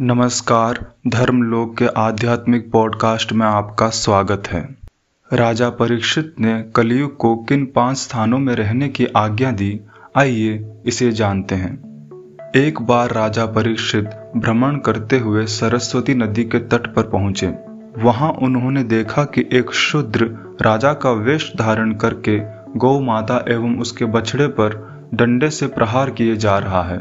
नमस्कार धर्मलोक के आध्यात्मिक पॉडकास्ट में आपका स्वागत है। राजा परीक्षित ने कलयुग को किन पाँच स्थानों में रहने की आज्ञा दी, आइए इसे जानते हैं। एक बार राजा परीक्षित भ्रमण करते हुए सरस्वती नदी के तट पर पहुँचे। वहाँ उन्होंने देखा कि एक शुद्र राजा का वेश धारण करके गौ माता एवं उसके बछड़े पर डंडे से प्रहार किए जा रहा है।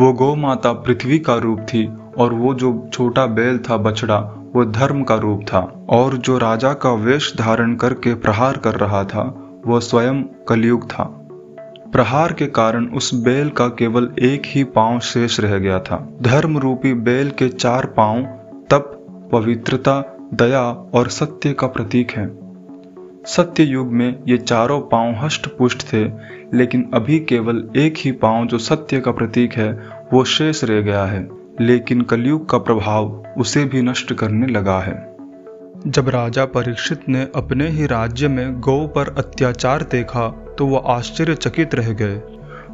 वो गौ माता पृथ्वी का रूप थी और वो जो छोटा बैल था बछड़ा, वो धर्म का रूप था। और जो राजा का वेश धारण करके प्रहार कर रहा था, वो स्वयं कलयुग था। प्रहार के कारण उस बैल का केवल एक ही पाँव शेष रह गया था। धर्म रूपी बैल के चार पाँव तप, पवित्रता, दया और सत्य का प्रतीक है। सत्य युग में ये चारों पाँव हष्ट पुष्ट थे, लेकिन अभी केवल एक ही पाँव जो सत्य का प्रतीक है, वो शेष रह गया है। लेकिन कलयुग का प्रभाव उसे भी नष्ट करने लगा है। जब राजा परीक्षित ने अपने ही राज्य में गौ पर अत्याचार देखा तो वह आश्चर्यचकित रह गए।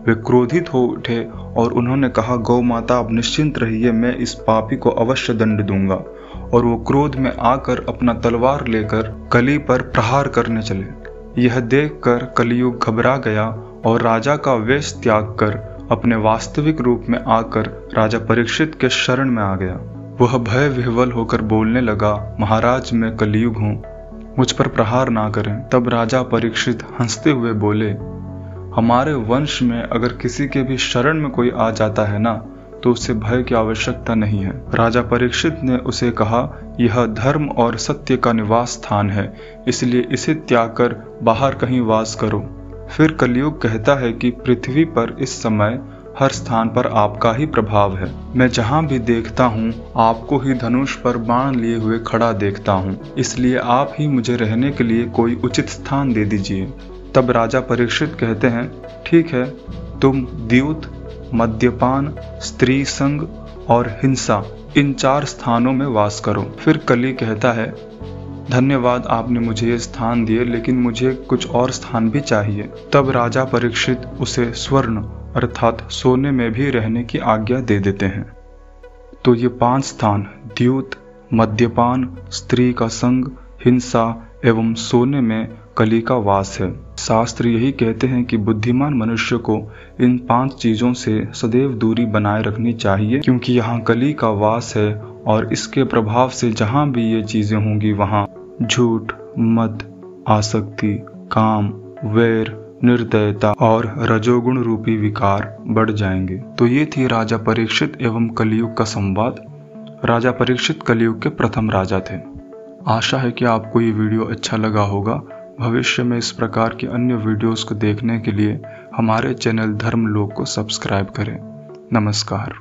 वे क्रोधित हो उठे और उन्होंने कहा, गौ माता अब निश्चिंत रहिए, मैं इस पापी को अवश्य दंड दूँगा। और वो क्रोध में आकर अपना तलवार लेकर कली पर प्रहार करने चले। यह देखकर कलियुग घबरा गया और राजा का वेश त्याग कर अपने वास्तविक रूप में आकर राजा परीक्षित के शरण में आ गया। वह भय विह्वल होकर बोलने लगा, महाराज, मैं कलयुग हूँ, मुझ पर प्रहार ना करें। तब राजा परीक्षित हँसते हुए बोले, हमारे वंश में अगर किसी के भी शरण में कोई आ जाता है ना तो उसे भय की आवश्यकता नहीं है। राजा परीक्षित ने उसे कहा, यह धर्म और सत्य का निवास स्थान है, इसलिए इसे त्याग कर बाहर कहीं वास करो। फिर कलयुग कहता है कि पृथ्वी पर इस समय हर स्थान पर आपका ही प्रभाव है। मैं जहाँ भी देखता हूँ, आपको ही धनुष पर बाण लिए हुए खड़ा देखता हूँ। इसलिए आप ही मुझे रहने के लिए कोई उचित स्थान दे दीजिए। तब राजा परीक्षित कहते हैं, ठीक है, तुम द्यूत, मद्यपान, स्त्री संग और हिंसा, इन चार स्थानों में वास करो। फिर कली कहता है धन्यवाद, आपने मुझे ये स्थान दिए, लेकिन मुझे कुछ और स्थान भी चाहिए। तब राजा परीक्षित उसे स्वर्ण, अर्थात सोने में भी रहने की आज्ञा दे देते हैं। तो ये पाँच स्थान, द्यूत, मद्यपान, स्त्री का संग, हिंसा एवं सोने में कली का वास है। शास्त्र यही कहते हैं कि बुद्धिमान मनुष्य को इन पाँच चीज़ों से सदैव दूरी बनाए रखनी चाहिए, क्योंकि यहाँ कली का वास है और इसके प्रभाव से जहाँ भी ये चीज़ें होंगी, वहाँ झूठ मद आसक्ति, काम, वैर, निर्दयता और रजोगुण रूपी विकार बढ़ जाएँगे। तो ये थी राजा परीक्षित एवं कलयुग का संवाद। राजा परीक्षित कलयुग के प्रथम राजा थे। आशा है कि आपको ये वीडियो अच्छा लगा होगा। भविष्य में इस प्रकार की अन्य वीडियोस को देखने के लिए हमारे चैनल धर्म लोक को सब्सक्राइब करें। नमस्कार।